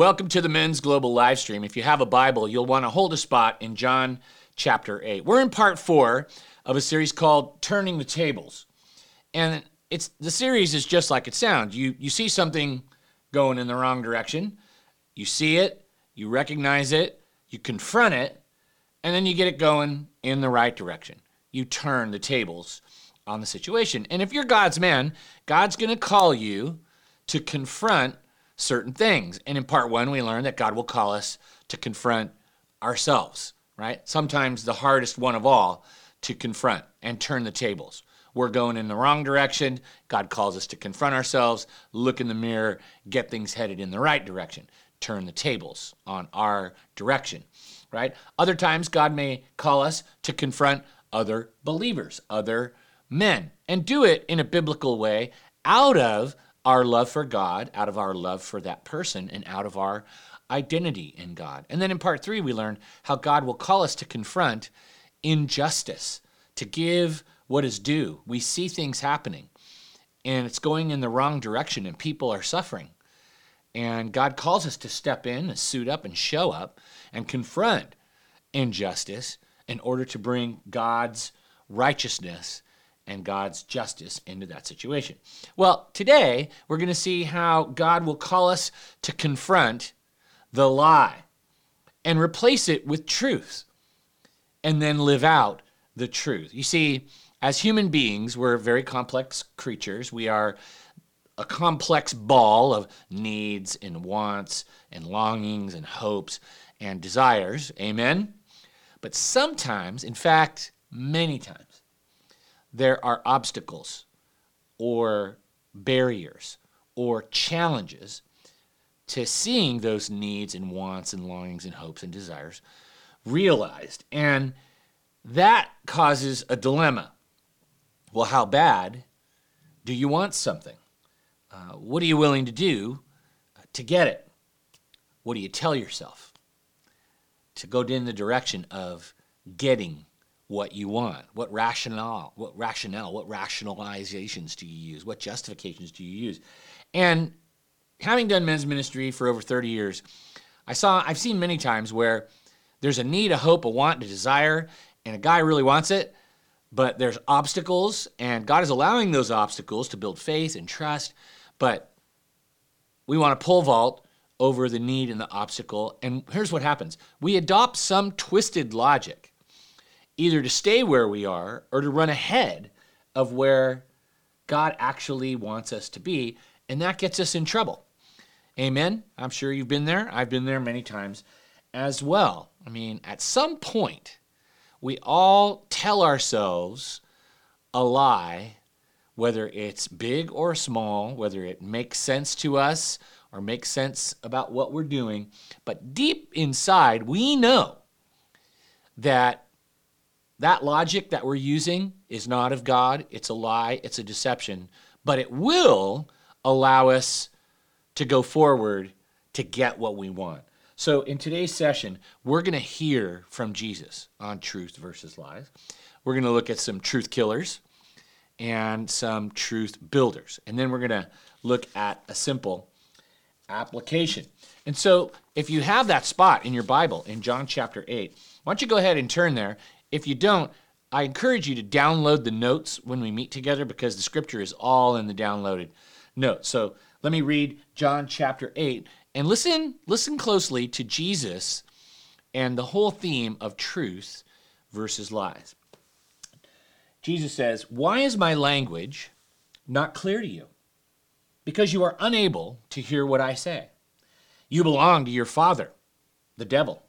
Welcome to the Men's Global live stream. If you have a Bible, you'll want to hold a spot in John chapter 8. We're in part 4 of a series called Turning the Tables. And it's the series is just like it sounds. You you see something going in the wrong direction, you see it, you recognize it, you confront it, and then you get it going in the right direction. You turn the tables on the situation. And if you're God's man, God's going to call you to confront certain things. And in part one, we learned that God will call us to confront ourselves, right? Sometimes the hardest one of all to confront and turn the tables. We're going in the wrong direction. God calls us to confront ourselves, look in the mirror, get things headed in the right direction, turn the tables on our direction, right? Other times, God may call us to confront other believers, other men, and do it in a biblical way out of our love for God, out of our love for that person, and out of our identity in God. And then in part three, we learned how God will call us to confront injustice, to give what is due. We see things happening and it's going in the wrong direction and people are suffering. And God calls us to step in and suit up and show up and confront injustice in order to bring God's righteousness and God's justice into that situation. Well, today we're going to see how God will call us to confront the lie and replace it with truth and then live out the truth. You see, as human beings, we're very complex creatures. We are a complex ball of needs and wants and longings and hopes and desires. Amen? But sometimes, in fact, many times, there are obstacles or barriers or challenges to seeing those needs and wants and longings and hopes and desires realized. And that causes a dilemma well, how bad do you want something? Uh, what are you willing to do uh, to get it? What do you tell yourself to go in the direction of getting what you want? What rationale, what rationale, what rationalizations do you use? What justifications do you use? And having done men's ministry for over 30 years, I saw I've seen many times where there's a need, a hope, a want, a desire, and a guy really wants it, but there's obstacles, and God is allowing those obstacles to build faith and trust. But we want to pole vault over the need and the obstacle. And here's what happens we adopt some twisted logic, either to stay where we are or to run ahead of where God actually wants us to be. And that gets us in trouble. Amen. I'm sure you've been there. I've been there many times as well. I mean, at some point, we all tell ourselves a lie, whether it's big or small, whether it makes sense to us or makes sense about what we're doing. But deep inside, we know that that logic that we're using is not of God. It's a lie, it's a deception, but it will allow us to go forward to get what we want. So, in today's session, we're going to hear from Jesus on truth versus lies. We're going to look at some truth killers and some truth builders. And then we're going to look at a simple application. And so, if you have that spot in your Bible in John chapter 8, why don't you go ahead and turn there? If you don't, I encourage you to download the notes when we meet together because the scripture is all in the downloaded notes. So, let me read John chapter 8 and listen, listen closely to Jesus and the whole theme of truth versus lies. Jesus says, Why is my language not clear to you? Because you are unable to hear what I say. You belong to your father, the devil,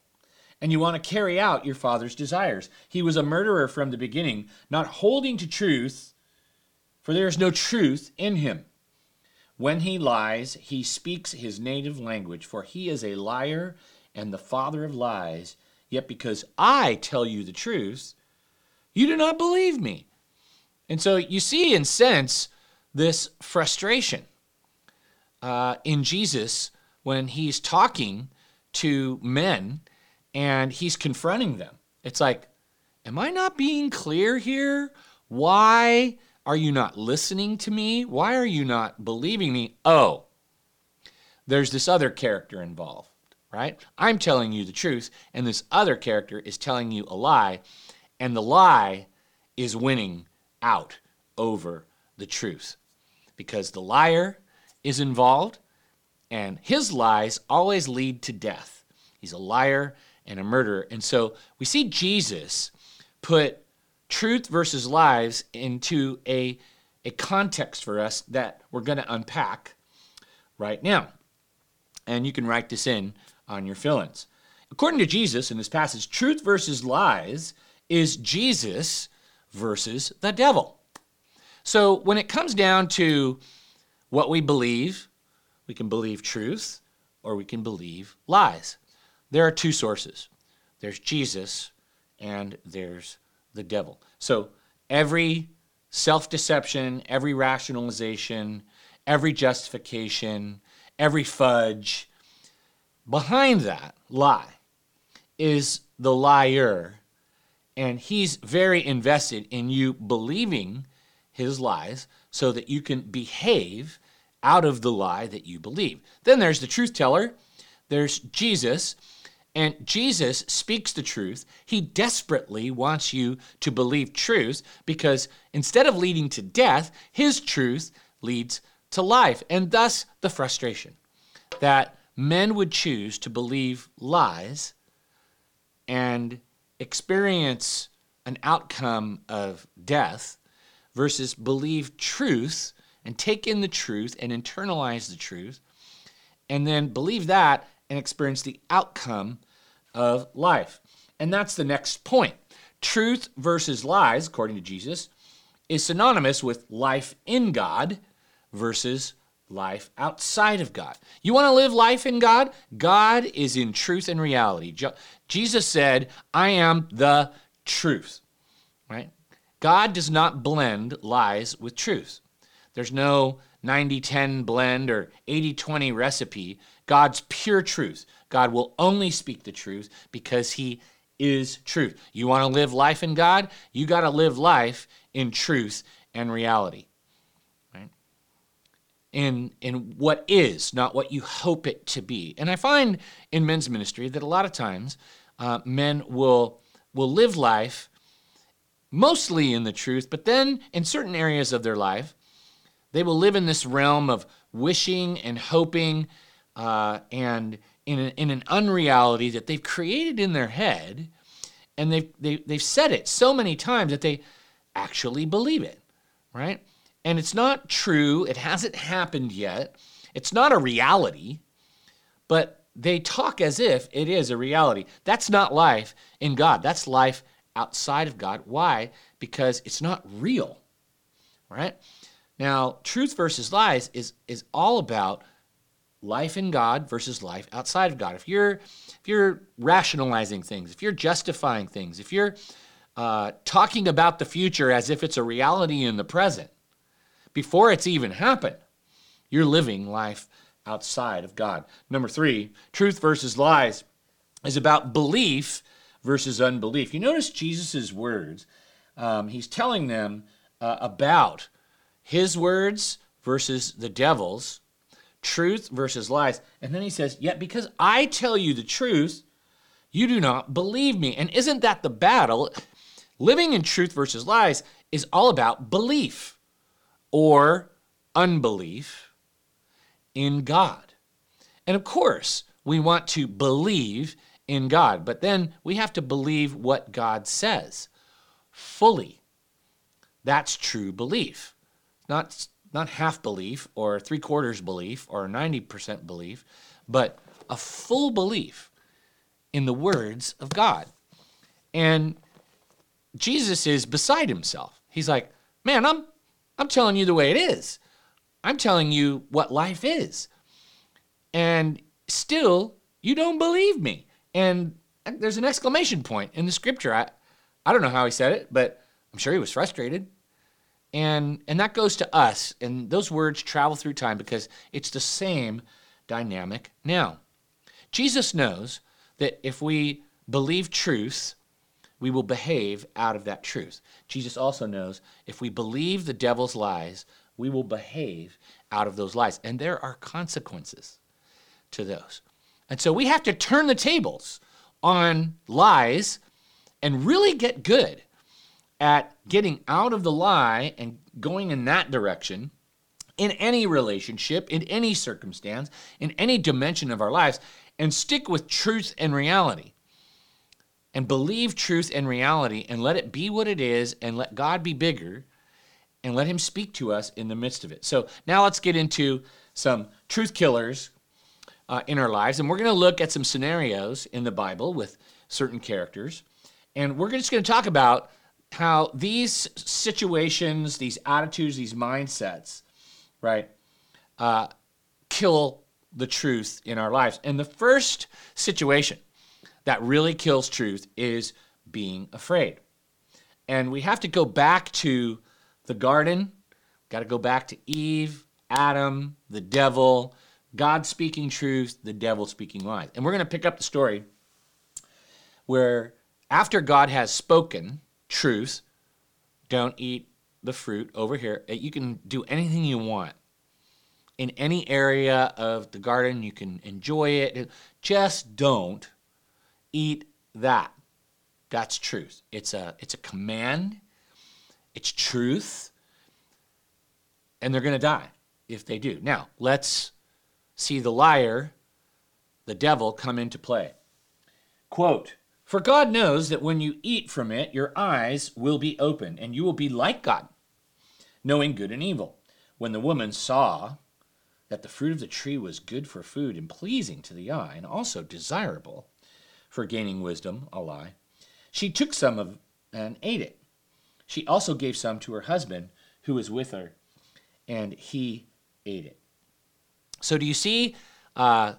and you want to carry out your father's desires. He was a murderer from the beginning, not holding to truth, for there is no truth in him. When he lies, he speaks his native language, for he is a liar and the father of lies. Yet because I tell you the truth, you do not believe me. And so you see, and sense, this frustration uh, in Jesus when he's talking to men and he's confronting them. It's like, am I not being clear here? Why are you not listening to me? Why are you not believing me? Oh, there's this other character involved, right? I'm telling you the truth, and this other character is telling you a lie, and the lie is winning out over the truth because the liar is involved, and his lies always lead to death. He's a liar and a murderer. And so we see Jesus put truth versus lies into a, a context for us that we're going to unpack right now. And you can write this in on your fill ins. According to Jesus in this passage, truth versus lies is Jesus versus the devil. So when it comes down to what we believe, we can believe truth or we can believe lies. There are two sources there's Jesus and there's the devil. So every self deception, every rationalization, every justification, every fudge, behind that lie is the liar. And he's very invested in you believing his lies so that you can behave out of the lie that you believe. Then there's the truth teller, there's Jesus, and Jesus speaks the truth. He desperately wants you to believe truth because instead of leading to death, his truth leads to life, and thus the frustration that men would choose to believe lies and experience an outcome of death versus believe truth and take in the truth and internalize the truth and then believe that and experience the outcome of life. And that's the next point. Truth versus lies, according to Jesus, is synonymous with life in God versus life outside of God. You want to live life in God? God is in truth and reality. Jesus said, I am the truth, right? God does not blend lies with truth. There's no 90 10 blend or 80 20 recipe. God's pure truth. God will only speak the truth because he is truth. You want to live life in God? You got to live life in truth and reality. Right? In in what is, not what you hope it to be. And I find in men's ministry that a lot of times uh, men will will live life mostly in the truth, but then in certain areas of their life, they will live in this realm of wishing and hoping uh, and in, in an unreality that they've created in their head, and they've, they, have they have said it so many times that they actually believe it, right? And it's not true, it hasn't happened yet, it's not a reality, but they talk as if it is a reality. That's not life in God, that's life outside of God. Why? Because it's not real, right? Now, truth versus lies is, is all about life in God versus life outside of God. If you're if you're rationalizing things, if you're justifying things, if you're uh, talking about the future as if it's a reality in the present, before it's even happened, you're living life outside of God. Number three, truth versus lies is about belief versus unbelief. You notice Jesus' words. Um, he's telling them uh, about his words versus the devil's, truth versus lies. And then he says, Yet because I tell you the truth, you do not believe me. And isn't that the battle? Living in truth versus lies is all about belief or unbelief in God. And of course, we want to believe in God. But then we have to believe what God says fully. That's true belief. Not, not half belief or three quarters belief or 90% belief, but a full belief in the words of God. And Jesus is beside himself. He's like, man, I'm, I'm telling you the way it is. I'm telling you what life is. And still, you don't believe me. And there's an exclamation point in the scripture. I, I don't know how he said it, but I'm sure he was frustrated. And, and that goes to us. And those words travel through time because it's the same dynamic now. Jesus knows that if we believe truth, we will behave out of that truth. Jesus also knows if we believe the devil's lies, we will behave out of those lies. And there are consequences. to those. And so we have to turn the tables on lies and really get good at getting out of the lie and going in that direction in any relationship, in any circumstance, in any dimension of our lives, and stick with truth and reality. And believe truth and reality and let it be what it is and let God be bigger and let Him speak to us in the midst of it. So now let's get into some truth killers uh, in our lives. And we're going to look at some scenarios in the Bible with certain characters. And we're just going to talk about how these situations, these attitudes, these mindsets, right, uh, kill the truth in our lives. And the first situation that really kills truth is being afraid. And we have to go back to the garden, got to go back to Eve, Adam, the devil, God speaking truth, the devil speaking lies. And we're going to pick up the story where after God has spoken truth, don't eat the fruit over here. Eh, you can do anything you want. In any area of the garden, you can enjoy it. Just don't eat that. That's truth. It's a it's a command. It's truth. And they're going to die if they do. Now, let's see the liar, the devil come into play. Quote, for God knows that when you eat from it, your eyes will be open, and you will be like God, knowing good and evil. When the woman saw that the fruit of the tree was good for food and pleasing to the eye, and also desirable for gaining wisdom, a lie, she took some of and ate it. She also gave some to her husband who was with her, and he ate it. So, do you see uh,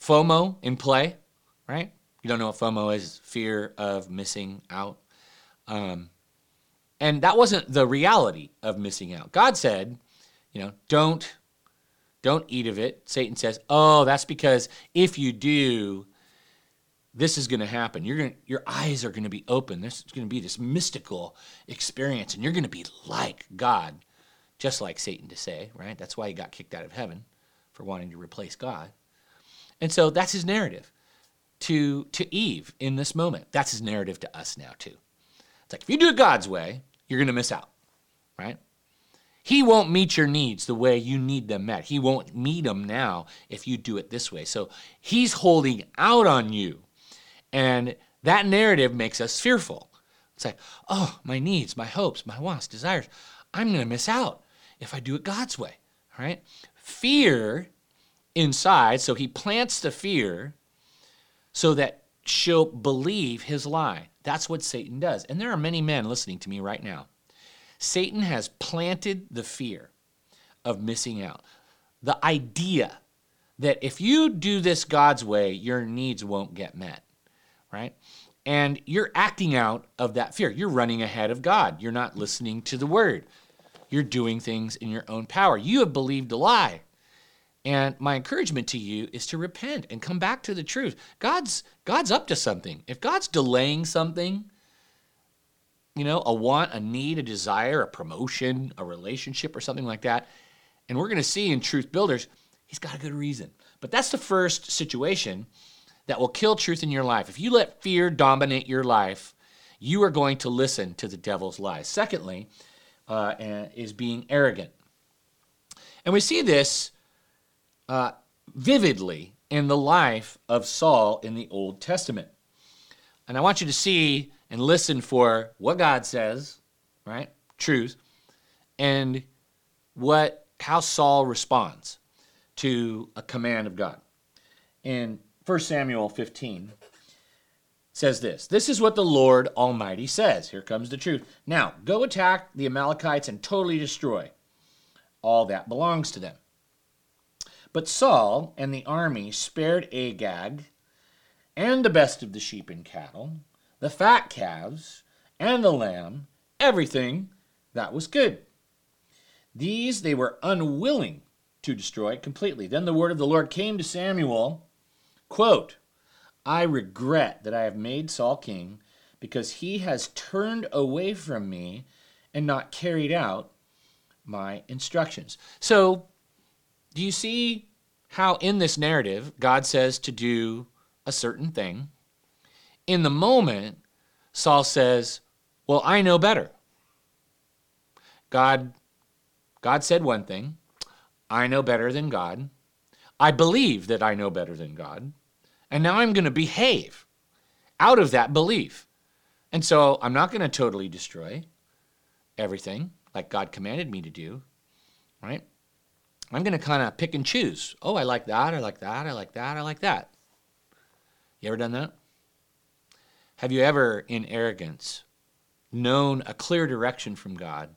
FOMO in play, right? You don't know what FOMO is, fear of missing out. Um, and that wasn't the reality of missing out. God said, you know, don't don't eat of it. Satan says, "Oh, that's because if you do, this is going to happen. You're going your eyes are going to be open. This is going to be this mystical experience and you're going to be like God." Just like Satan to say, right? That's why he got kicked out of heaven for wanting to replace God. And so that's his narrative to, to Eve in this moment. That's his narrative to us now, too. It's like, if you do it God's way, you're going to miss out, right? He won't meet your needs the way you need them met. He won't meet them now if you do it this way. So he's holding out on you. And that narrative makes us fearful. It's like, oh, my needs, my hopes, my wants, desires, I'm going to miss out if I do it God's way, right? Fear inside, so he plants the fear so that she'll believe his lie. That's what Satan does. And there are many men listening to me right now. Satan has planted the fear of missing out. The idea that if you do this God's way, your needs won't get met, right? And you're acting out of that fear. You're running ahead of God. You're not listening to the word. You're doing things in your own power. You have believed a lie. And my encouragement to you is to repent and come back to the truth. God's God's up to something. If God's delaying something, you know, a want, a need, a desire, a promotion, a relationship or something like that, and we're going to see in Truth Builders, he's got a good reason. But that's the first situation that will kill truth in your life. If you let fear dominate your life, you are going to listen to the devil's lies. Secondly, uh, is being arrogant. And we see this uh, vividly in the life of Saul in the Old Testament. And I want you to see and listen for what God says, right? Truth, and what how Saul responds to a command of God. In 1 Samuel 15 says this This is what the Lord Almighty says. Here comes the truth. Now, go attack the Amalekites and totally destroy all that belongs to them. But Saul and the army spared Agag and the best of the sheep and cattle, the fat calves and the lamb, everything that was good. These they were unwilling to destroy completely. Then the word of the Lord came to Samuel, quote, I regret that I have made Saul king because he has turned away from me and not carried out my instructions. So do you see how in this narrative God says to do a certain thing. In the moment, Saul says, Well, I know better. God, God said one thing. I know better than God. I believe that I know better than God. And now I'm going to behave out of that belief. And so I'm not going to totally destroy everything like God commanded me to do, right? I'm going to kind of pick and choose. Oh, I like that. I like that. I like that. I like that. You ever done that? Have you ever, in arrogance, known a clear direction from God,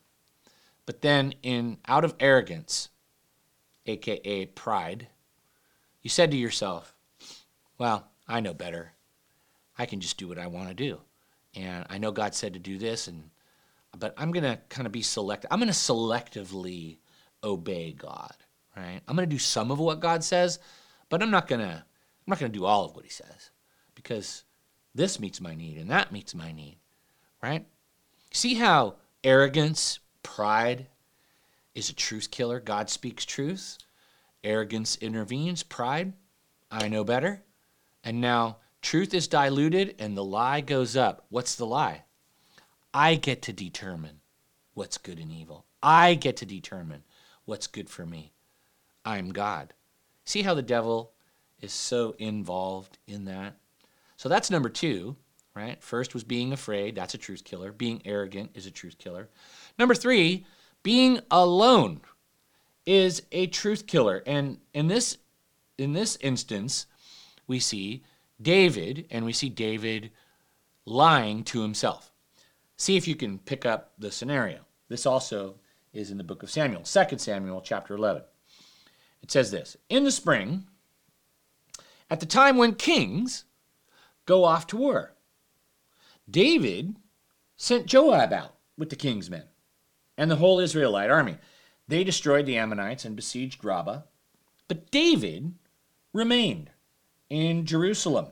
but then in out of arrogance, aka pride, you said to yourself, "Well, I know better. I can just do what I want to do." And I know God said to do this and but I'm going to kind of be selective. I'm going to selectively obey God, right? I'm going to do some of what God says, but I'm not going to I'm not going to do all of what he says because this meets my need and that meets my need, right? See how arrogance, pride is a truth killer. God speaks truth. Arrogance intervenes, pride, I know better. And now truth is diluted and the lie goes up. What's the lie? I get to determine what's good and evil. I get to determine what's good for me. I'm God. See how the devil is so involved in that? So that's number two, right? First was being afraid. That's a truth killer. Being arrogant is a truth killer. Number three, being alone is a truth killer. And in this in this instance, we see David, and we see David lying to himself. See if you can pick up the scenario. This also is in the book of Samuel, 2 Samuel chapter 11. It says this In the spring, at the time when kings go off to war, David sent Joab out with the king's men and the whole Israelite army. They destroyed the Ammonites and besieged Rabbah, but David remained in Jerusalem.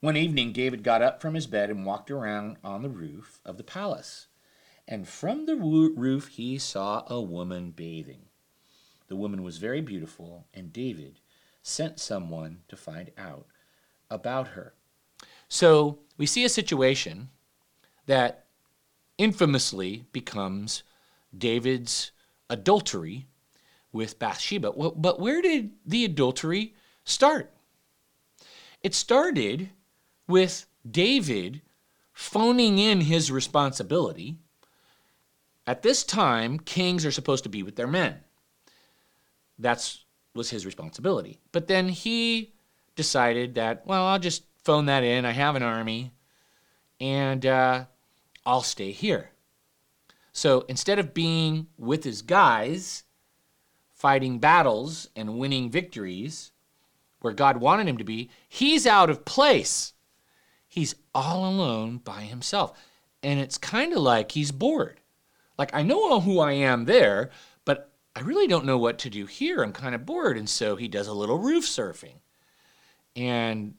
One evening, David got up from his bed and walked around on the roof of the palace. And from the roof, he saw a woman bathing. The woman was very beautiful, and David sent someone to find out about her. So we see a situation that infamously becomes David's adultery with Bathsheba. But where did the adultery start? It started with David phoning in his responsibility. At this time, kings are supposed to be with their men. That was his responsibility. But then he decided that, well, I'll just phone that in. I have an army, and uh, I'll stay here. So instead of being with his guys, fighting battles and winning victories where God wanted him to be, he's out of place. He's all alone by himself. And it's kind of like he's bored. Like, I know who I am there, but I really don't know what to do here. I'm kind of bored. And so he does a little roof surfing. And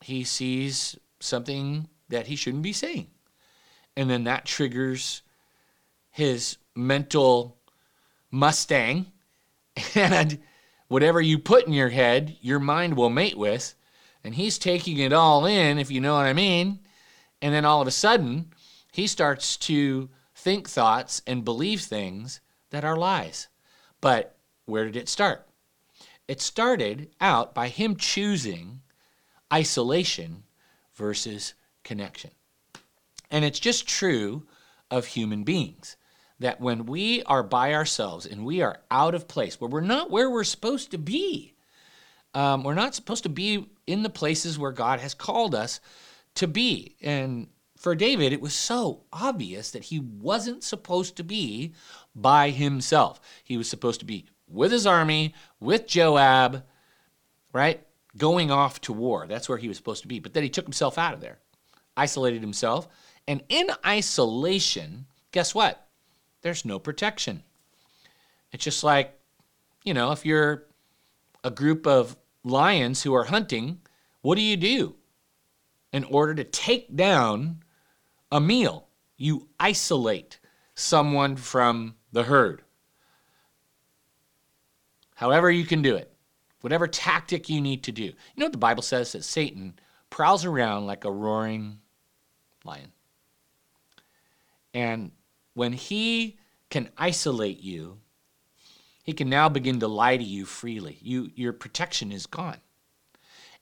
he sees something that he shouldn't be seeing. And then that triggers his mental Mustang and whatever you put in your head, your mind will mate with. And he's taking it all in, if you know what I mean. And then all of a sudden, he starts to think thoughts and believe things that are lies. But where did it start? It started out by him choosing isolation versus connection. And it's just true of human beings that when we are by ourselves and we are out of place, where we're not where we're supposed to be, um, we're not supposed to be in the places where God has called us to be. And for David, it was so obvious that he wasn't supposed to be by himself. He was supposed to be with his army, with Joab, right? Going off to war. That's where he was supposed to be. But then he took himself out of there, isolated himself. And in isolation, guess what? there's no protection. It's just like, you know, if you're a group of lions who are hunting, what do you do? In order to take down a meal, you isolate someone from the herd. However, you can do it. whatever tactic you need to do. You know what the Bible says? That Satan prowls around like a roaring lion. And when he can isolate you, he can now begin to lie to you freely. You, your protection is gone.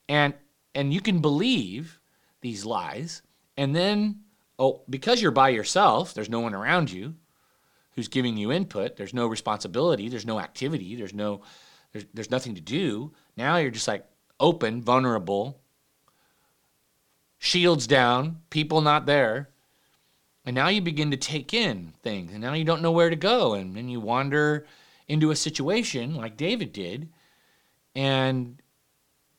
And, and you can believe these lies. And then, oh, because you're by yourself, there's no one around you who's giving you input. There's no responsibility. There's no activity. There's no, there's, there's nothing to do. Now you're just like open, vulnerable, shields down, people not there. And now you begin to take in things, and now you don't know where to go. And then you wander into a situation like David did, and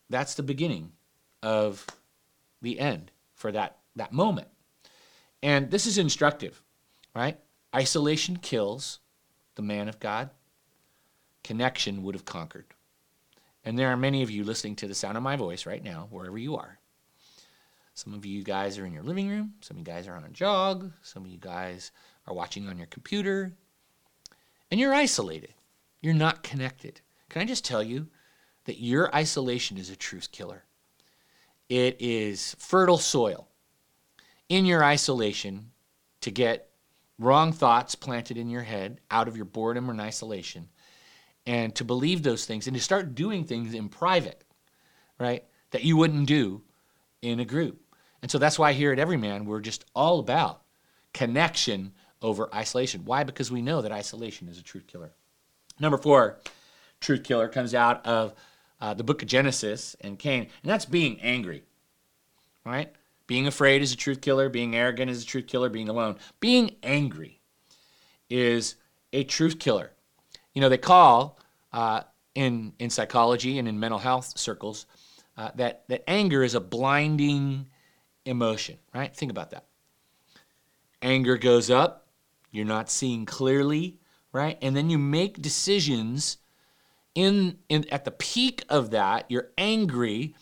that's the beginning of the end for that, that moment. And this is instructive, right? Isolation kills the man of God, connection would have conquered. And there are many of you listening to the sound of my voice right now, wherever you are. Some of you guys are in your living room. Some of you guys are on a jog. Some of you guys are watching on your computer. And you're isolated. You're not connected. Can I just tell you that your isolation is a truth killer? It is fertile soil in your isolation to get wrong thoughts planted in your head out of your boredom and isolation and to believe those things and to start doing things in private, right, that you wouldn't do in a group. And so that's why here at Everyman, we're just all about connection over isolation. Why? Because we know that isolation is a truth killer. Number four, truth killer comes out of uh, the book of Genesis and Cain, and that's being angry, right? Being afraid is a truth killer. Being arrogant is a truth killer. Being alone. Being angry is a truth killer. You know, they call uh, in, in psychology and in mental health circles uh, that, that anger is a blinding emotion, right? Think about that. Anger goes up, you're not seeing clearly, right? And then you make decisions in, in at the peak of that, you're angry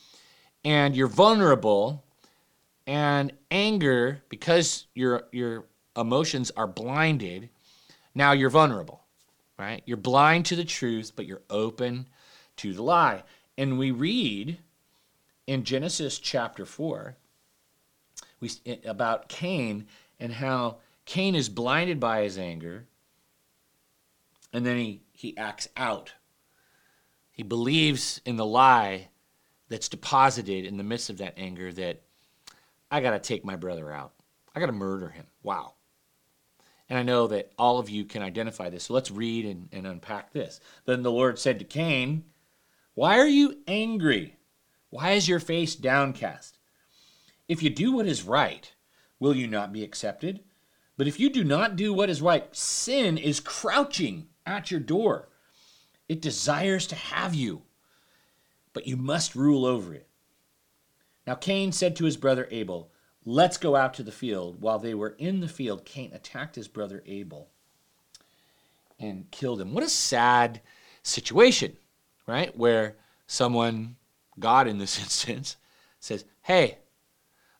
and you're vulnerable and anger because your your emotions are blinded, now you're vulnerable, right? You're blind to the truth, but you're open to the lie. And we read in Genesis chapter 4 we, eh, about Cain and how Cain is blinded by his anger and then he, he acts out. He believes in the lie that's deposited in the midst of that anger that I got to take my brother out. I got to murder him. Wow. And I know that all of you can identify this. So let's read and, and unpack this. Then the Lord said to Cain, Why are you angry? Why is your face downcast? If you do what is right, will you not be accepted? But if you do not do what is right, sin is crouching at your door. It desires to have you, but you must rule over it. Now Cain said to his brother Abel, Let's go out to the field. While they were in the field, Cain attacked his brother Abel and killed him. What a sad situation, right? Where someone, God in this instance, says, Hey,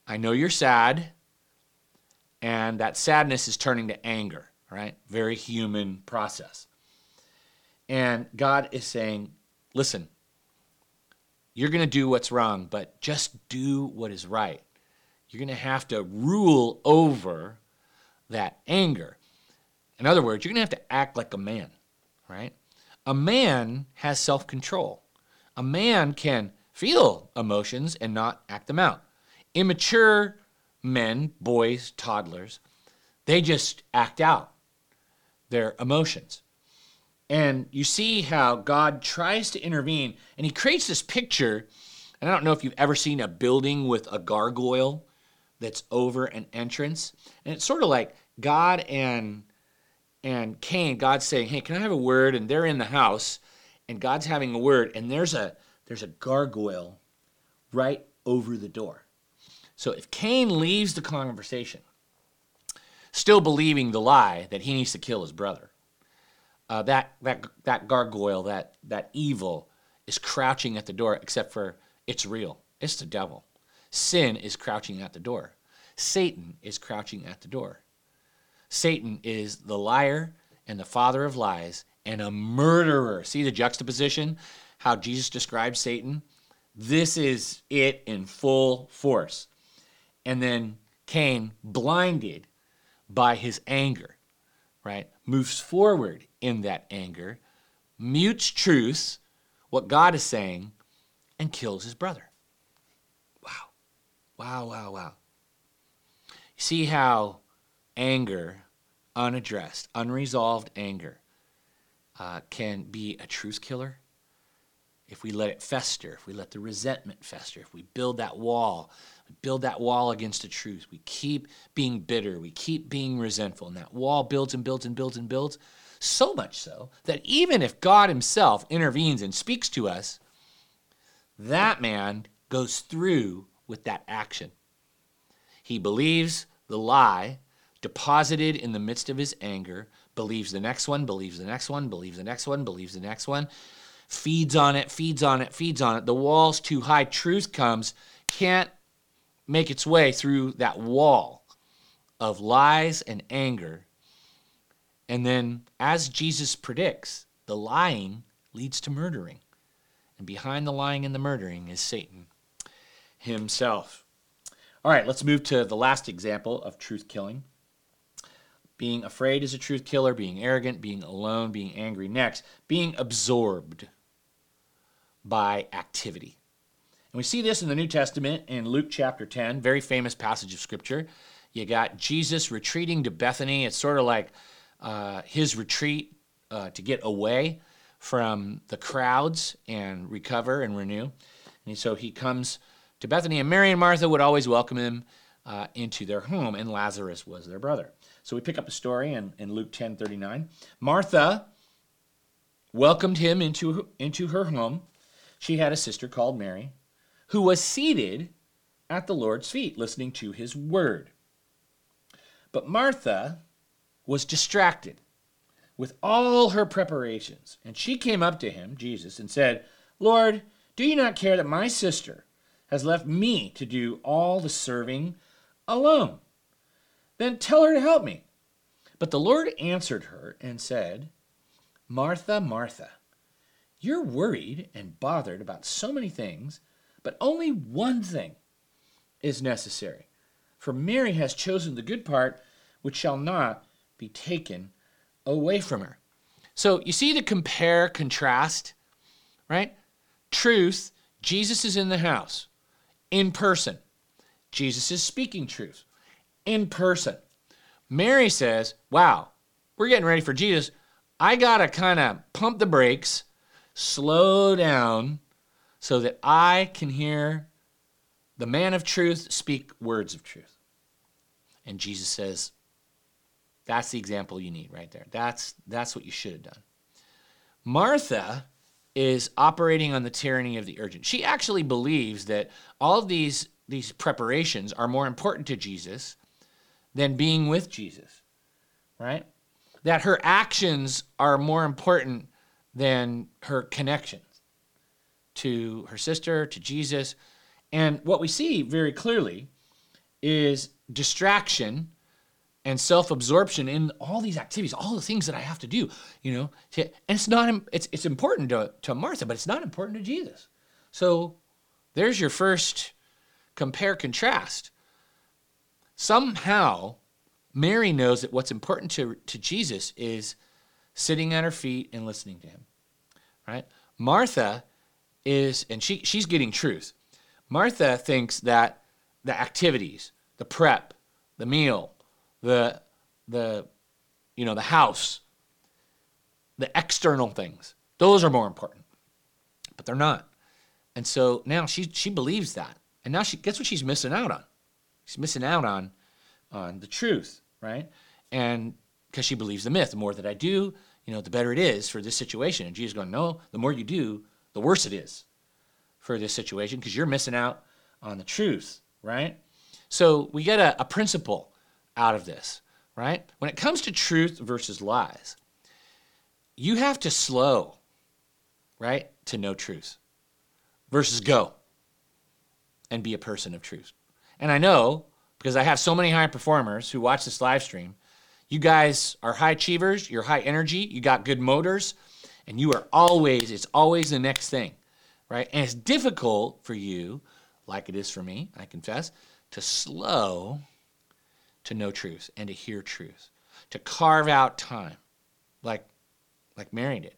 I know you're sad, and that sadness is turning to anger, right? Very human process. And God is saying, listen, you're going to do what's wrong, but just do what is right. You're going to have to rule over that anger. In other words, you're going to have to act like a man, right? A man has self control. A man can feel emotions and not act them out immature men, boys, toddlers, they just act out their emotions. And you see how God tries to intervene and he creates this picture. And I don't know if you've ever seen a building with a gargoyle that's over an entrance. And it's sort of like God and and Cain, God's saying, "Hey, can I have a word?" And they're in the house, and God's having a word, and there's a there's a gargoyle right over the door. So if Cain leaves the conversation, still believing the lie that he needs to kill his brother, uh, that, that, that gargoyle, that, that evil, is crouching at the door, except for it's real. It's the devil. Sin is crouching at the door. Satan is crouching at the door. Satan is the liar and the father of lies and a murderer. See the juxtaposition? how Jesus describes Satan, this is it in full force. And then Cain, blinded by his anger, right, moves forward in that anger, mutes truth, what God is saying, and kills his brother. Wow. Wow, wow, wow. See how anger, unaddressed, unresolved anger, uh, can be a truth killer? If we let it fester, if we let the resentment fester, if we build that wall, build that wall against the truth, we keep being bitter, we keep being resentful, and that wall builds and builds and builds and builds, so much so that even if God Himself intervenes and speaks to us, that man goes through with that action. He believes the lie deposited in the midst of his anger, believes the next one, believes the next one, believes the next one, believes the next one, feeds on it, feeds on it, feeds on it. The wall's too high. Truth comes, can't make its way through that wall of lies and anger. And then, as Jesus predicts, the lying leads to murdering. And behind the lying and the murdering is Satan himself. All right, let's move to the last example of truth killing. Being afraid is a truth killer, being arrogant, being alone, being angry. Next, being absorbed by activity. And we see this in the New Testament in Luke chapter 10, very famous passage of scripture. You got Jesus retreating to Bethany. It's sort of like uh, his retreat uh, to get away from the crowds and recover and renew. And so he comes to Bethany, and Mary and Martha would always welcome him uh, into their home, and Lazarus was their brother. So we pick up a story in, in Luke 10 39. Martha welcomed him into, into her home. She had a sister called Mary who was seated at the Lord's feet listening to his word. But Martha was distracted with all her preparations, and she came up to him, Jesus, and said, Lord, do you not care that my sister has left me to do all the serving alone? Then tell her to help me. But the Lord answered her and said, Martha, Martha, you're worried and bothered about so many things, but only one thing is necessary. For Mary has chosen the good part, which shall not be taken away from her. So you see the compare, contrast, right? Truth, Jesus is in the house, in person. Jesus is speaking truth in person. Mary says, Wow, we're getting ready for Jesus. I got to kind of pump the brakes, slow down, so that I can hear the man of truth speak words of truth. And Jesus says, That's the example you need right there. That's, that's what you should have done. Martha is operating on the tyranny of the urgent. She actually believes that all of these, these preparations are more important to Jesus than being with Jesus, right? That her actions are more important than her connections to her sister, to Jesus. And what we see very clearly is distraction and self-absorption in all these activities, all the things that I have to do, you know. To, and it's not it's it's important to, to Martha, but it's not important to Jesus. So there's your first compare contrast somehow Mary knows that what's important to, to Jesus is sitting at her feet and listening to him. Right? Martha is, and she, she's getting truth. Martha thinks that the activities, the prep, the meal, the the you know, the house, the external things, those are more important. But they're not. And so now she she believes that. And now she guess what she's missing out on? She's missing out on, on the truth, right? And because she believes the myth, the more that I do, you know, the better it is for this situation. And Jesus going, no, the more you do, the worse it is for this situation because you're missing out on the truth, right? So we get a, a principle out of this, right? When it comes to truth versus lies, you have to slow, right, to know truth versus go and be a person of truth. And I know because I have so many high performers who watch this live stream. You guys are high achievers, you're high energy, you got good motors, And you are always, it's always the next thing, right? And it's difficult for you, like it is for me, I confess, to slow to know truth and to hear truth, to carve out time, like, like Mary did.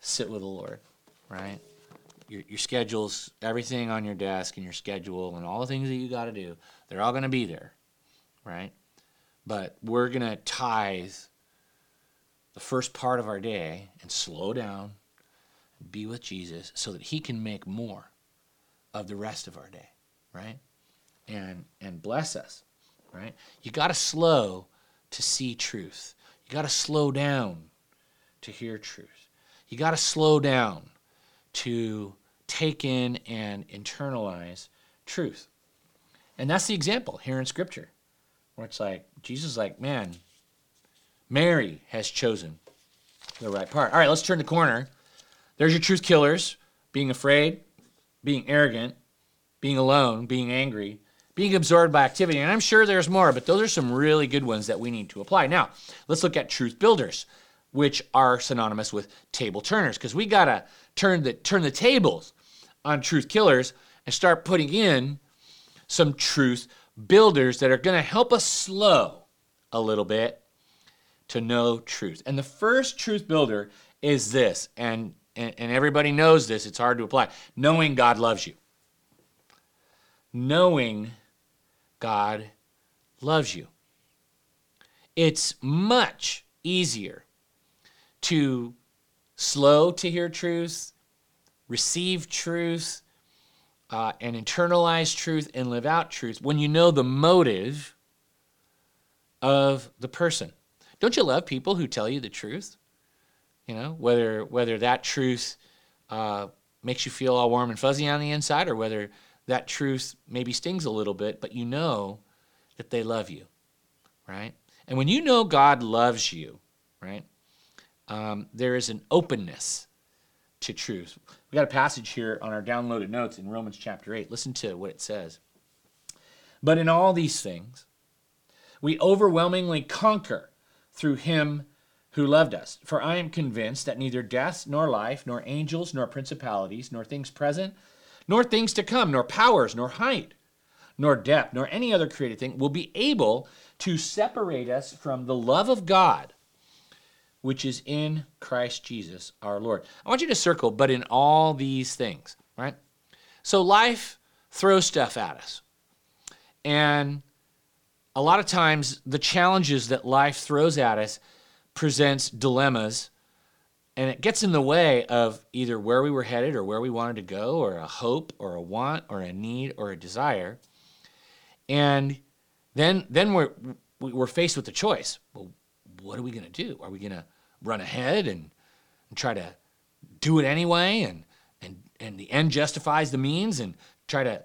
Sit with the Lord, right? Your, your schedules, everything on your desk and your schedule and all the things that you got to do, they're all going to be there, right? But we're going to tithe the first part of our day and slow down, and be with Jesus so that he can make more of the rest of our day, right? And and bless us, right? You got to slow to see truth. You got to slow down to hear truth. You got to slow down to take in and internalize truth. And that's the example here in Scripture, where it's like, Jesus like, man, Mary has chosen the right part. All right, let's turn the corner. There's your truth killers being afraid, being arrogant, being alone, being angry, being absorbed by activity. And I'm sure there's more, but those are some really good ones that we need to apply. Now, let's look at truth builders, which are synonymous with table turners, because we got to turn the, turn the tables on truth killers and start putting in some truth builders that are going to help us slow a little bit to know truth. And the first truth builder is this, and, and, and everybody knows this, it's hard to apply knowing God loves you. Knowing God loves you. It's much easier to slow to hear truth, receive truth, uh, and internalize truth and live out truth when you know the motive of the person. Don't you love people who tell you the truth? You know, whether whether that truth uh, makes you feel all warm and fuzzy on the inside, or whether that truth maybe stings a little bit, but you know that they love you, right? And when you know God loves you, right, um, there is an openness to truth. We got a passage here on our downloaded notes in Romans chapter 8. Listen to what it says. But in all these things, we overwhelmingly conquer through him who loved us. For I am convinced that neither death, nor life, nor angels, nor principalities, nor things present, nor things to come, nor powers, nor height, nor depth, nor any other created thing will be able to separate us from the love of God which is in Christ Jesus our Lord. I want you to circle, but in all these things, right? So life throws stuff at us. And a lot of times the challenges that life throws at us presents dilemmas and it gets in the way of either where we were headed or where we wanted to go or a hope or a want or a need or a desire. And then then we're we're faced with the choice. Well what are we going to do? Are we going to run ahead and, and try to do it anyway and and and the end justifies the means and try to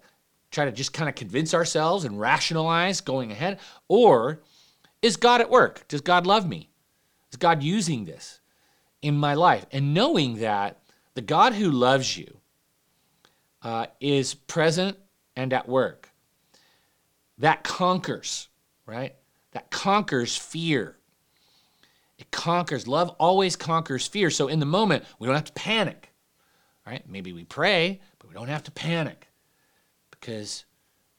try to just kind of convince ourselves and rationalize going ahead? Or is God at work? Does God love me? Is God using this in my life? And knowing that the God who loves you uh, is present and at work, that conquers, right? That conquers fear. It conquers. Love always conquers fear. So in the moment, we don't have to panic, right? Maybe we pray, but we don't have to panic because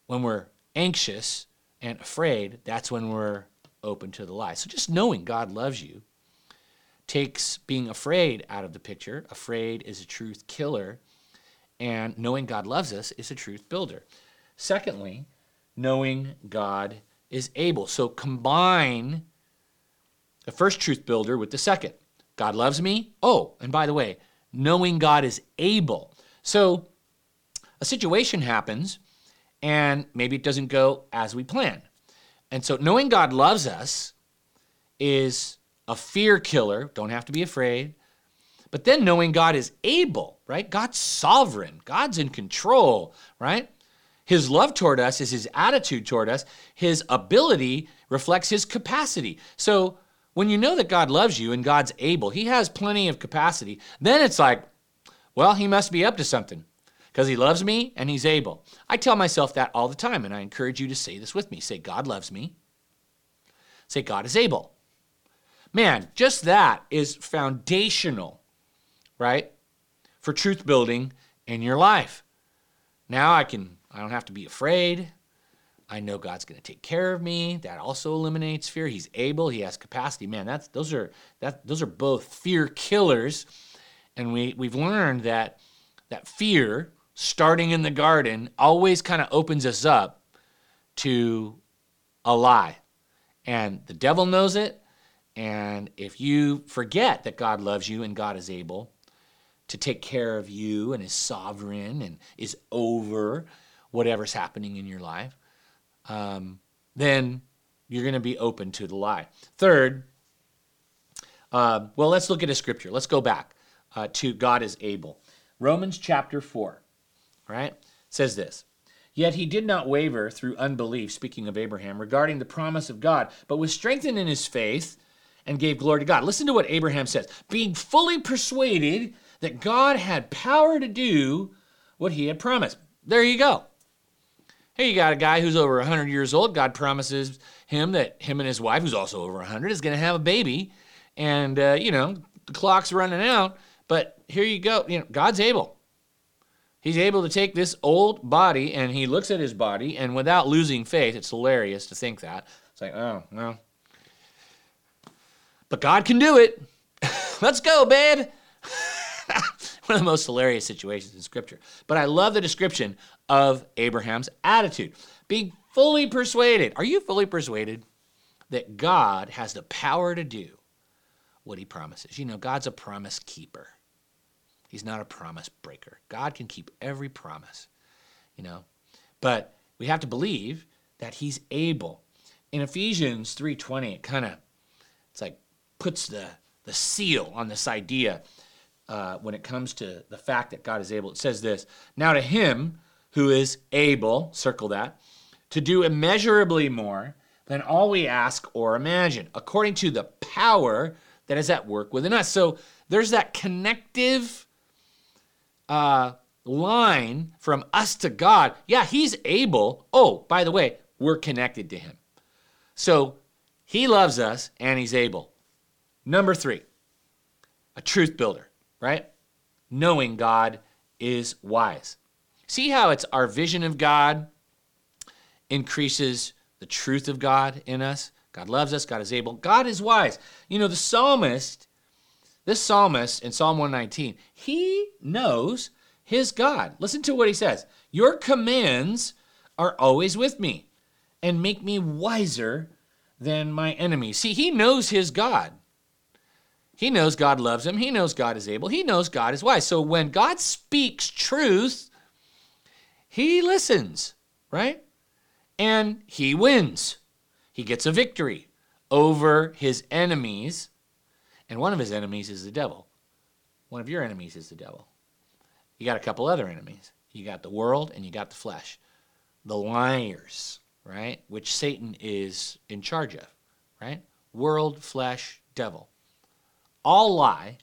when we're anxious and afraid, that's when we're open to the lie. So just knowing God loves you takes being afraid out of the picture. Afraid is a truth killer, and knowing God loves us is a truth builder. Secondly, knowing God is able. So combine the first truth builder with the second. God loves me. Oh, and by the way, knowing God is able. So a situation happens and maybe it doesn't go as we plan. And so knowing God loves us is a fear killer. Don't have to be afraid. But then knowing God is able, right? God's sovereign, God's in control, right? His love toward us is his attitude toward us. His ability reflects his capacity. So when you know that God loves you and God's able, he has plenty of capacity, then it's like, well, he must be up to something because he loves me and he's able. I tell myself that all the time, and I encourage you to say this with me. Say, God loves me. Say, God is able. Man, just that is foundational right? For truth building in your life. Now I can I don't have to be afraid. I know God's going to take care of me. That also eliminates fear. He's able, he has capacity. Man, that's those are that those are both fear killers. And we we've learned that that fear starting in the garden always kind of opens us up to a lie. And the devil knows it. And if you forget that God loves you and God is able to take care of you and is sovereign and is over whatever's happening in your life, um, then you're going to be open to the lie. Third, uh, well, let's look at a scripture. Let's go back uh, to God is able. Romans chapter 4, right, says this. Yet he did not waver through unbelief, speaking of Abraham, regarding the promise of God, but was strengthened in his faith and gave glory to God. Listen to what Abraham says being fully persuaded that God had power to do what he had promised. There you go. Here you got a guy who's over 100 years old. God promises him that him and his wife, who's also over 100, is going to have a baby. And, uh, you know, the clock's running out. But here you go. You know, God's able. He's able to take this old body and he looks at his body, and without losing faith, it's hilarious to think that. It's like, oh, no. But God can do it. Let's go, babe. One of the most hilarious situations in Scripture. But I love the description of Abraham's attitude being fully persuaded. Are you fully persuaded that God has the power to do what he promises? You know, God's a promise keeper, he's not a promise breaker. God can keep every promise, you know. But we have to believe that he's able. In Ephesians 3:20, it kind of it's like puts the the seal on this idea uh, when it comes to the fact that God is able. It says this Now to him who is able, circle that, to do immeasurably more than all we ask or imagine, according to the power that is at work within us. So there's that connective uh, line from us to God. Yeah, He's able. Oh, by the way, we're connected to Him. So He loves us and He's able. Number three, a truth builder, right? Knowing God is wise. See how it's our vision of God increases the truth of God in us? God loves us, God is able, God is wise. You know, the psalmist, this psalmist in Psalm 119, he knows his God. Listen to what he says Your commands are always with me and make me wiser than my enemies. See, he knows his God. He knows God loves him. He knows God is able. He knows God is wise. So when God speaks truth, he listens, right? And he wins. He gets a victory over his enemies. And one of his enemies is the devil. One of your enemies is the devil. You got a couple other enemies. You got the world and you got the flesh. The liars, right? Which Satan is in charge of, right? World, flesh, devil. All lie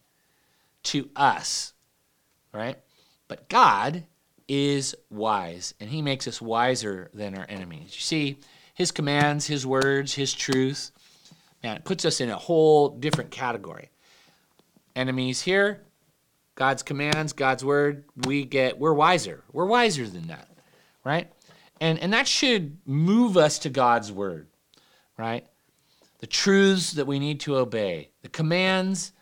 to us, right? But God is wise, and he makes us wiser than our enemies. You see, his commands, his words, his truth, man, it puts us in a whole different category. Enemies here, God's commands, God's word, we get we're wiser. We're wiser than that, right? And and that should move us to God's word, right? The truths that we need to obey, the commands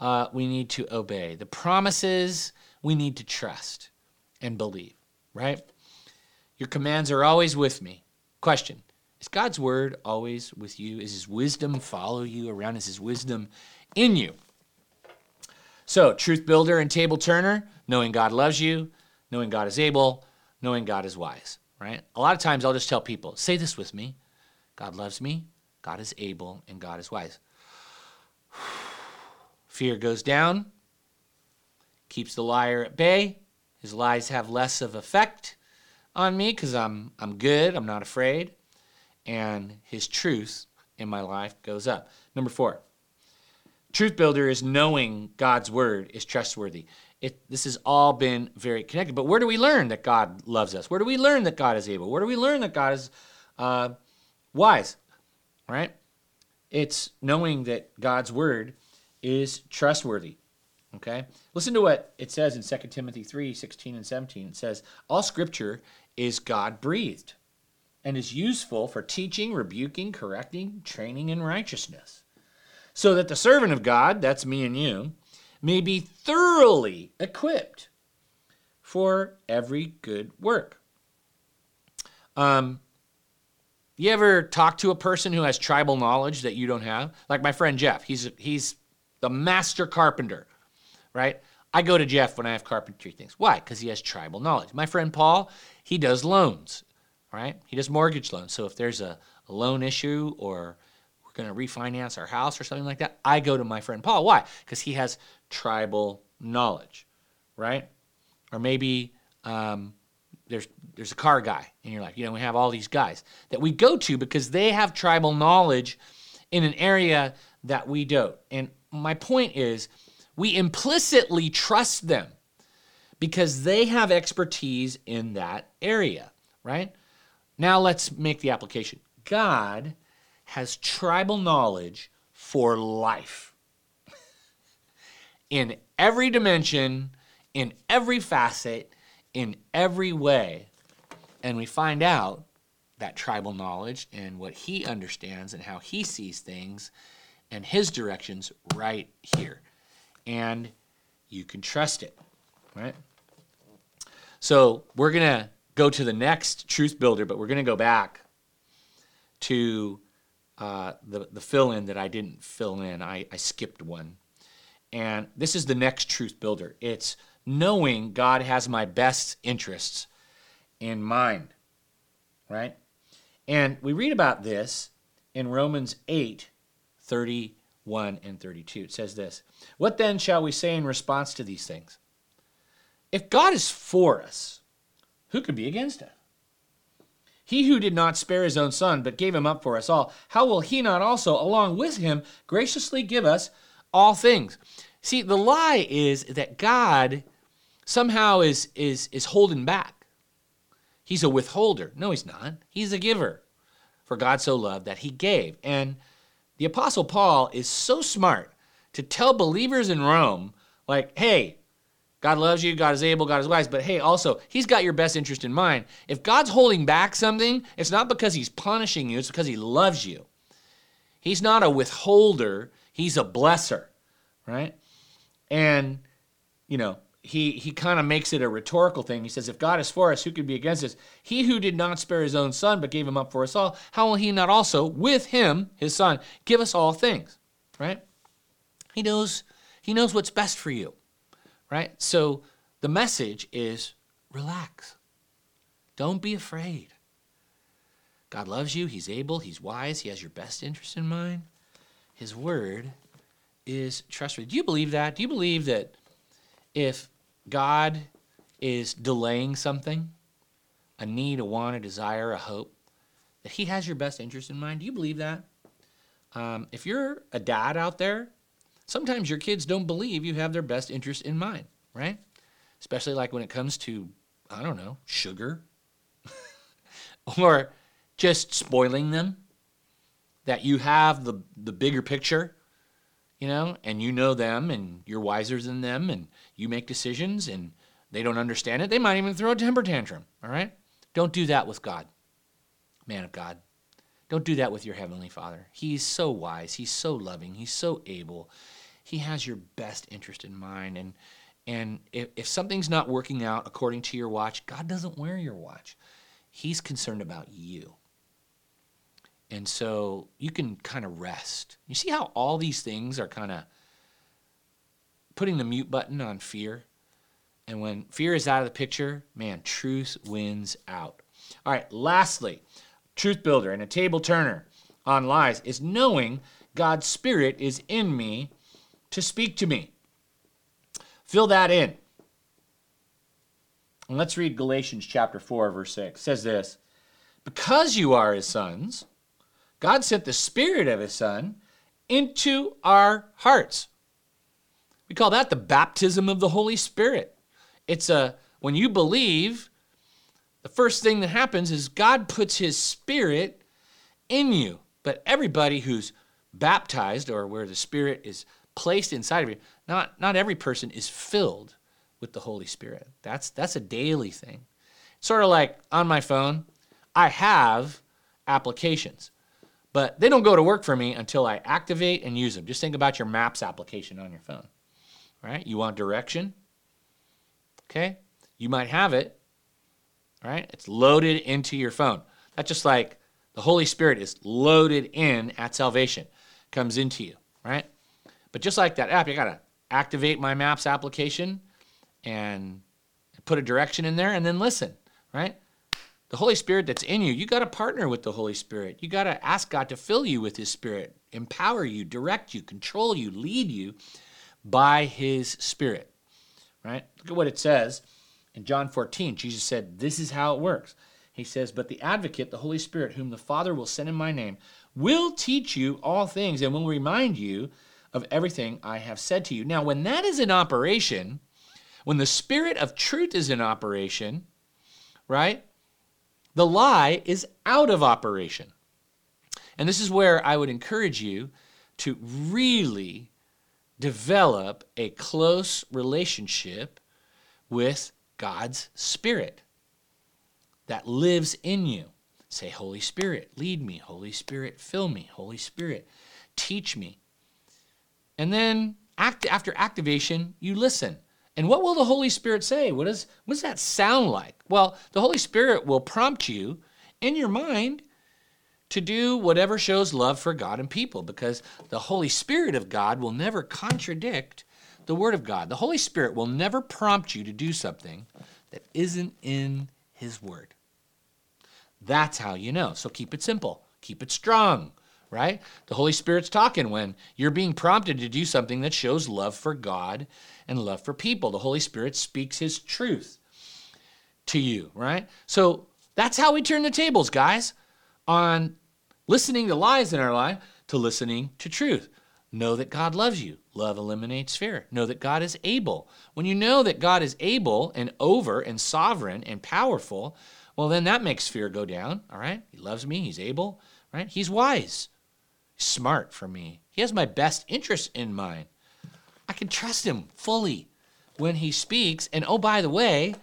uh, we need to obey, the promises we need to trust and believe, right? Your commands are always with me. Question Is God's word always with you? Is his wisdom follow you around? Is his wisdom in you? So, truth builder and table turner, knowing God loves you, knowing God is able, knowing God is wise, right? A lot of times I'll just tell people, say this with me God loves me, God is able, and God is wise. Fear goes down, keeps the liar at bay, his lies have less of effect on me because I'm, I'm good, I'm not afraid, and his truth in my life goes up. Number four, truth builder is knowing God's word is trustworthy. It, this has all been very connected. But where do we learn that God loves us? Where do we learn that God is able? Where do we learn that God is uh, wise? Right? It's knowing that God's word is trustworthy. Okay? Listen to what it says in 2 Timothy 3 16 and 17. It says, All scripture is God breathed and is useful for teaching, rebuking, correcting, training in righteousness, so that the servant of God, that's me and you, may be thoroughly equipped for every good work. Um, you ever talk to a person who has tribal knowledge that you don't have? Like my friend Jeff, he's he's the master carpenter, right? I go to Jeff when I have carpentry things. Why? Because he has tribal knowledge. My friend Paul, he does loans, right? He does mortgage loans. So if there's a, a loan issue or we're going to refinance our house or something like that, I go to my friend Paul. Why? Because he has tribal knowledge, right? Or maybe um, there's there's a car guy, in your life. you know, we have all these guys that we go to because they have tribal knowledge in an area that we don't. And my point is, we implicitly trust them because they have expertise in that area, right? Now let's make the application. God has tribal knowledge for life in every dimension, in every facet, in every way. And we find out that tribal knowledge and what he understands and how he sees things and his directions right here. And you can trust it, right? So we're going to go to the next truth builder, but we're going to go back to uh, the, the fill in that I didn't fill in. I, I skipped one. And this is the next truth builder. It's knowing God has my best interests in mind, right? And we read about this in Romans 8 31 and 32. It says this What then shall we say in response to these things? If God is for us, who could be against us? He who did not spare his own son, but gave him up for us all, how will he not also, along with him, graciously give us all things? See, the lie is that God somehow is, is, is holding back. He's a withholder. No, he's not. He's a giver. For God so loved that he gave. And the Apostle Paul is so smart to tell believers in Rome, like, hey, God loves you, God is able, God is wise, but hey, also, He's got your best interest in mind. If God's holding back something, it's not because He's punishing you, it's because He loves you. He's not a withholder, He's a blesser, right? And, you know, he, he kind of makes it a rhetorical thing. He says, If God is for us, who could be against us? He who did not spare his own son, but gave him up for us all, how will he not also, with him, his son, give us all things? Right? He knows, he knows what's best for you. Right? So the message is relax. Don't be afraid. God loves you. He's able. He's wise. He has your best interest in mind. His word is trustworthy. Do you believe that? Do you believe that if God is delaying something, a need, a want, a desire, a hope, that He has your best interest in mind. Do you believe that? Um, if you're a dad out there, sometimes your kids don't believe you have their best interest in mind, right? Especially like when it comes to, I don't know, sugar or just spoiling them, that you have the, the bigger picture you know, and you know them and you're wiser than them and you make decisions and they don't understand it, they might even throw a temper tantrum, all right? Don't do that with God, man of God. Don't do that with your Heavenly Father. He's so wise, He's so loving, He's so able. He has your best interest in mind. And, and if, if something's not working out according to your watch, God doesn't wear your watch. He's concerned about you. And so you can kind of rest. You see how all these things are kind of putting the mute button on fear? And when fear is out of the picture, man, truth wins out. All right, lastly, truth builder and a table turner on lies is knowing God's Spirit is in me to speak to me. Fill that in. And let's read Galatians chapter 4, verse 6. It says this Because you are his sons, God sent the Spirit of His Son into our hearts. We call that the baptism of the Holy Spirit. It's a, when you believe, the first thing that happens is God puts His Spirit in you. But everybody who's baptized or where the Spirit is placed inside of you, Not, not every person is filled with the Holy Spirit. That's, that's a daily thing. Sort of like on my phone, I have applications, but they don't go to work for me until I activate and use them. Just think about your Maps application on your phone, right? You want direction? Okay, you might have it, right? It's loaded into your phone. That's just like the Holy Spirit is loaded in at salvation, comes into you, right? But just like that app, you got to activate my Maps application and put a direction in there and then listen, right? The Holy Spirit that's in you, you got to partner with the Holy Spirit. You got to ask God to fill you with His Spirit, empower you, direct you, control you, lead you by His Spirit, right? Look at what it says in John 14. Jesus said, This is how it works. He says, But the advocate, the Holy Spirit, whom the Father will send in my name, will teach you all things and will remind you of everything I have said to you. Now, when that is in operation, when the Spirit of truth is in operation, right, the lie is out of operation. And this is where I would encourage you to really develop a close relationship with God's Spirit that lives in you. Say, Holy Spirit, lead me. Holy Spirit, fill me. Holy Spirit, teach me. And then act, after activation, you listen. And what will the Holy Spirit say? What, is, what does that sound like? Well, the Holy Spirit will prompt you in your mind to do whatever shows love for God and people because the Holy Spirit of God will never contradict the Word of God. The Holy Spirit will never prompt you to do something that isn't in His Word. That's how you know. So keep it simple, keep it strong, right? The Holy Spirit's talking when you're being prompted to do something that shows love for God and love for people. The Holy Spirit speaks His truth to you, right? So that's how we turn the tables, guys, on listening to lies in our life to listening to truth. Know that God loves you. Love eliminates fear. Know that God is able. When you know that God is able and over and sovereign and powerful, well, then that makes fear go down, all right? He loves me. He's able, right? He's wise, smart for me. He has my best interest in mind. I can trust him fully when he speaks. And oh, by the way,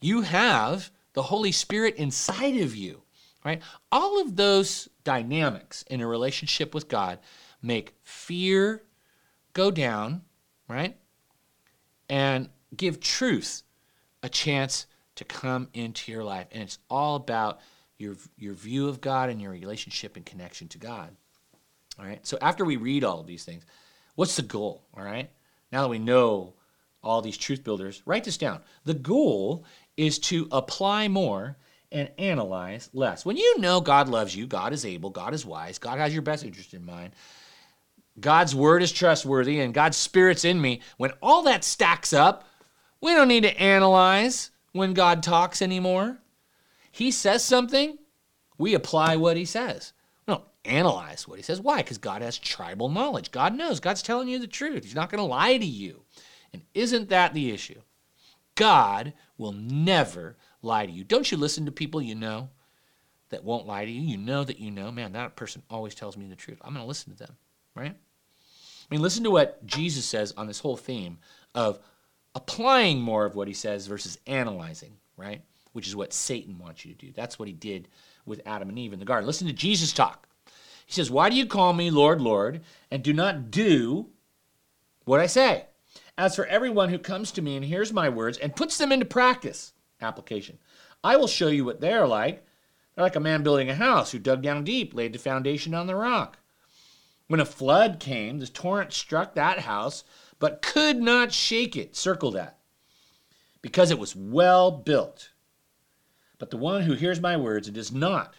you have the Holy Spirit inside of you, right? All of those dynamics in a relationship with God make fear go down, right? And give truth a chance to come into your life. And it's all about your, your view of God and your relationship and connection to God. All right. So after we read all of these things, what's the goal? All right. Now that we know all these truth builders, write this down. The goal is to apply more and analyze less. When you know God loves you, God is able, God is wise, God has your best interest in mind, God's word is trustworthy, and God's spirit's in me, when all that stacks up, we don't need to analyze when God talks anymore. He says something, we apply what he says No, analyze what he says. Why? Because God has tribal knowledge. God knows. God's telling you the truth. He's not going to lie to you. And isn't that the issue? God will never lie to you. Don't you listen to people you know that won't lie to you? You know that you know, man, that person always tells me the truth. I'm going to listen to them, right? I mean, listen to what Jesus says on this whole theme of applying more of what he says versus analyzing, right? Which is what Satan wants you to do. That's what he did with Adam and Eve in the garden. Listen to Jesus talk. He says, Why do you call me Lord, Lord, and do not do what I say? As for everyone who comes to me and hears my words and puts them into practice, application, I will show you what they are like. They're like a man building a house who dug down deep, laid the foundation on the rock. When a flood came, the torrent struck that house, but could not shake it. Circle that. Because it was well built. But the one who hears my words and does not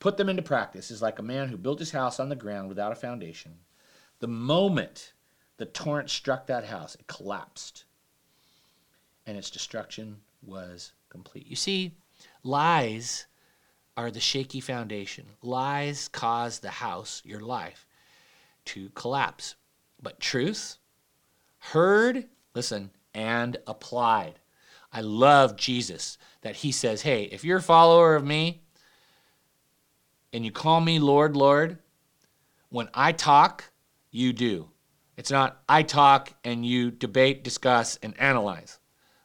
put them into practice is like a man who built his house on the ground without a foundation. The moment the torrent struck that house, it collapsed, and its destruction was complete. You see, lies are the shaky foundation. Lies cause the house, your life, to collapse. But truth, heard, listen, and applied. I love Jesus that he says, hey, if you're a follower of me, and you call me Lord, Lord, when I talk, you do. It's not I talk and you debate, discuss, and analyze,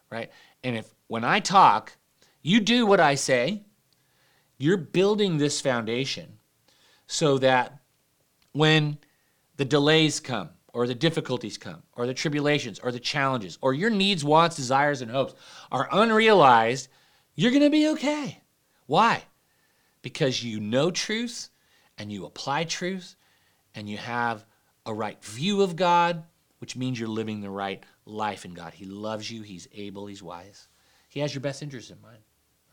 right? And if when I talk, you do what I say, you're building this foundation so that when the delays come, or the difficulties come, or the tribulations, or the challenges, or your needs, wants, desires, and hopes are unrealized, you're going to be okay. Why? Because you know truth and you apply truth and you have a right view of God, which means you're living the right life in God. He loves you, He's able, He's wise. He has your best interest in mind,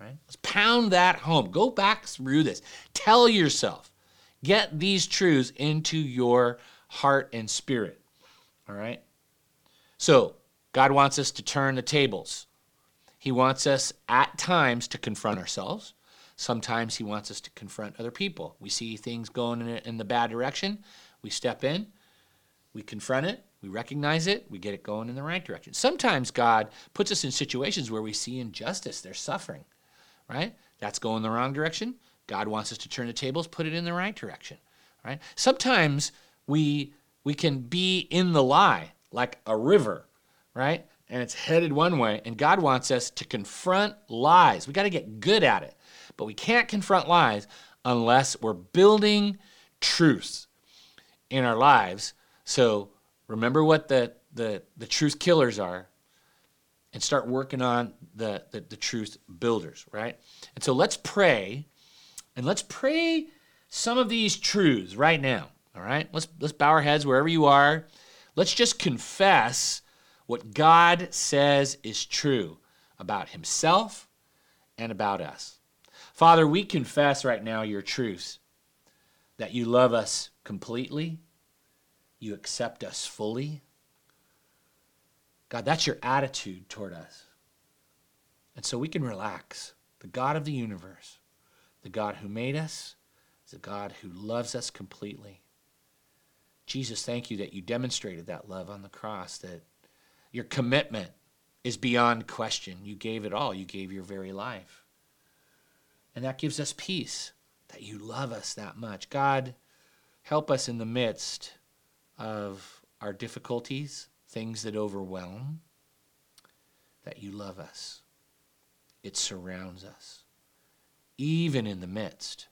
right? Let's pound that home. Go back through this. Tell yourself, get these truths into your heart, and spirit. All right? So, God wants us to turn the tables. He wants us at times to confront ourselves. Sometimes He wants us to confront other people. We see things going in, the bad direction. We step in, we confront it, we recognize it, we get it going in the right direction. Sometimes God puts us in situations where we see injustice, there's suffering, right? That's going the wrong direction. God wants us to turn the tables, put it in the right direction, right? Sometimes we we can be in the lie like a river, right? And it's headed one way, and God wants us to confront lies. We got to get good at it. But we can't confront lies unless we're building truths in our lives. So remember what the, the, the truth killers are and start working on the, the, the truth builders, right? And so let's pray and let's pray some of these truths right now. All right? Let's let's bow our heads wherever you are. Let's just confess what God says is true about himself and about us. Father, we confess right now your truths that you love us completely, you accept us fully. God, that's your attitude toward us. And so we can relax. The God of the universe, the God who made us, is a God who loves us completely. Jesus, thank you that you demonstrated that love on the cross, that your commitment is beyond question. You gave it all, you gave your very life. And that gives us peace that you love us that much. God, help us in the midst of our difficulties, things that overwhelm, that you love us. It surrounds us, even in the midst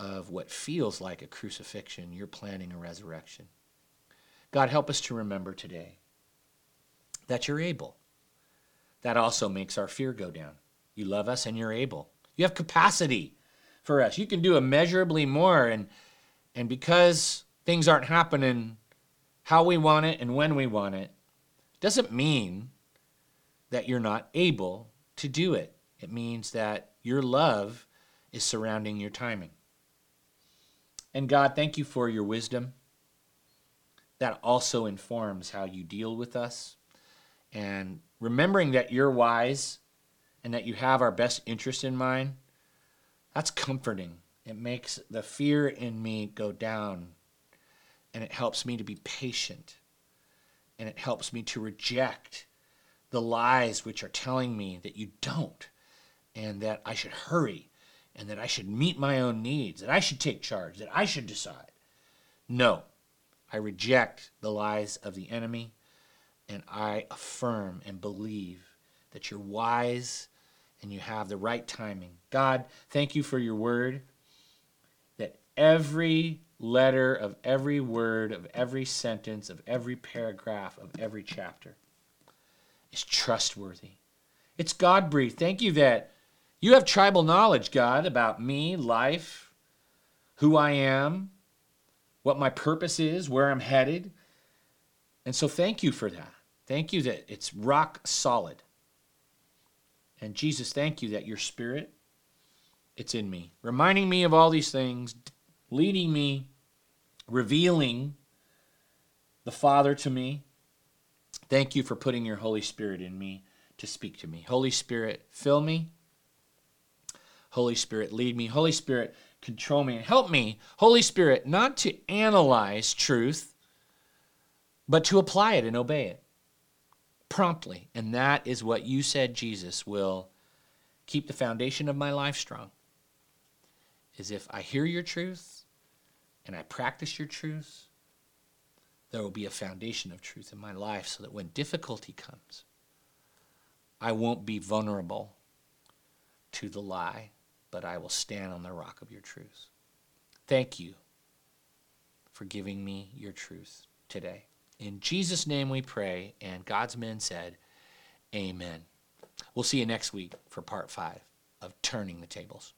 of what feels like a crucifixion, you're planning a resurrection. God, help us to remember today that you're able. That also makes our fear go down. You love us and you're able. You have capacity for us. You can do immeasurably more. And, and because things aren't happening how we want it and when we want it, doesn't mean that you're not able to do it. It means that your love is surrounding your timing. And God, thank you for your wisdom. That also informs how you deal with us. And remembering that you're wise and that you have our best interest in mind, that's comforting. It makes the fear in me go down. And it helps me to be patient. And it helps me to reject the lies which are telling me that you don't and that I should hurry and that I should meet my own needs, that I should take charge, that I should decide. No, I reject the lies of the enemy, and I affirm and believe that you're wise and you have the right timing. God, thank you for your word, that every letter of every word, of every sentence, of every paragraph, of every chapter is trustworthy. It's God breathed. Thank you that you have tribal knowledge, God, about me, life, who I am, what my purpose is, where I'm headed. And so thank you for that. Thank you that it's rock solid. And Jesus, thank you that your spirit it's in me, reminding me of all these things, leading me, revealing the Father to me. Thank you for putting your Holy Spirit in me to speak to me. Holy Spirit, fill me Holy Spirit, lead me. Holy Spirit, control me and help me, Holy Spirit, not to analyze truth, but to apply it and obey it promptly. And that is what you said, Jesus, will keep the foundation of my life strong. Is if I hear your truth and I practice your truth, there will be a foundation of truth in my life so that when difficulty comes, I won't be vulnerable to the lie, but I will stand on the rock of your truth. Thank you for giving me your truth today. In Jesus' name we pray, and God's men said, Amen. We'll see you next week for part five of Turning the Tables.